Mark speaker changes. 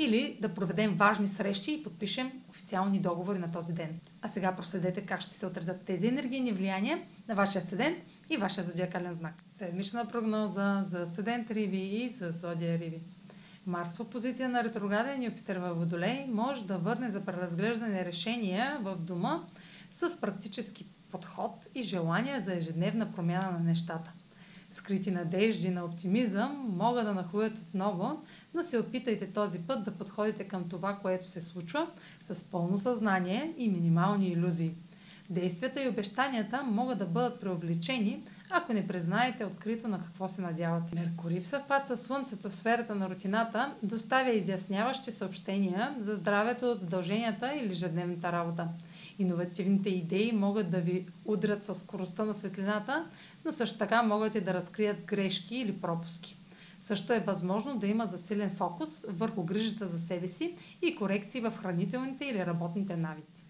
Speaker 1: или да проведем важни срещи и подпишем официални договори на този ден. А сега проследете как ще се отразят тези енергийни влияния на вашия седент и вашия зодиакален знак. Седмична прогноза за седент Риби и за зодия Риби. Марс в позиция на ретрограден Юпитер във Водолей може да върне за преразглеждане решения в дома с практически подход и желание за ежедневна промяна на нещата скрити надежди на оптимизъм могат да нахуят отново, но се опитайте този път да подходите към това, което се случва с пълно съзнание и минимални иллюзии. Действията и обещанията могат да бъдат преувеличени, ако не признаете открито на какво се надявате. Меркурий в съвпад с Слънцето в сферата на рутината доставя изясняващи съобщения за здравето, задълженията или ежедневната работа. Иновативните идеи могат да ви удрят със скоростта на светлината, но също така могат и да разкрият грешки или пропуски. Също е възможно да има засилен фокус върху грижата за себе си и корекции в хранителните или работните навици.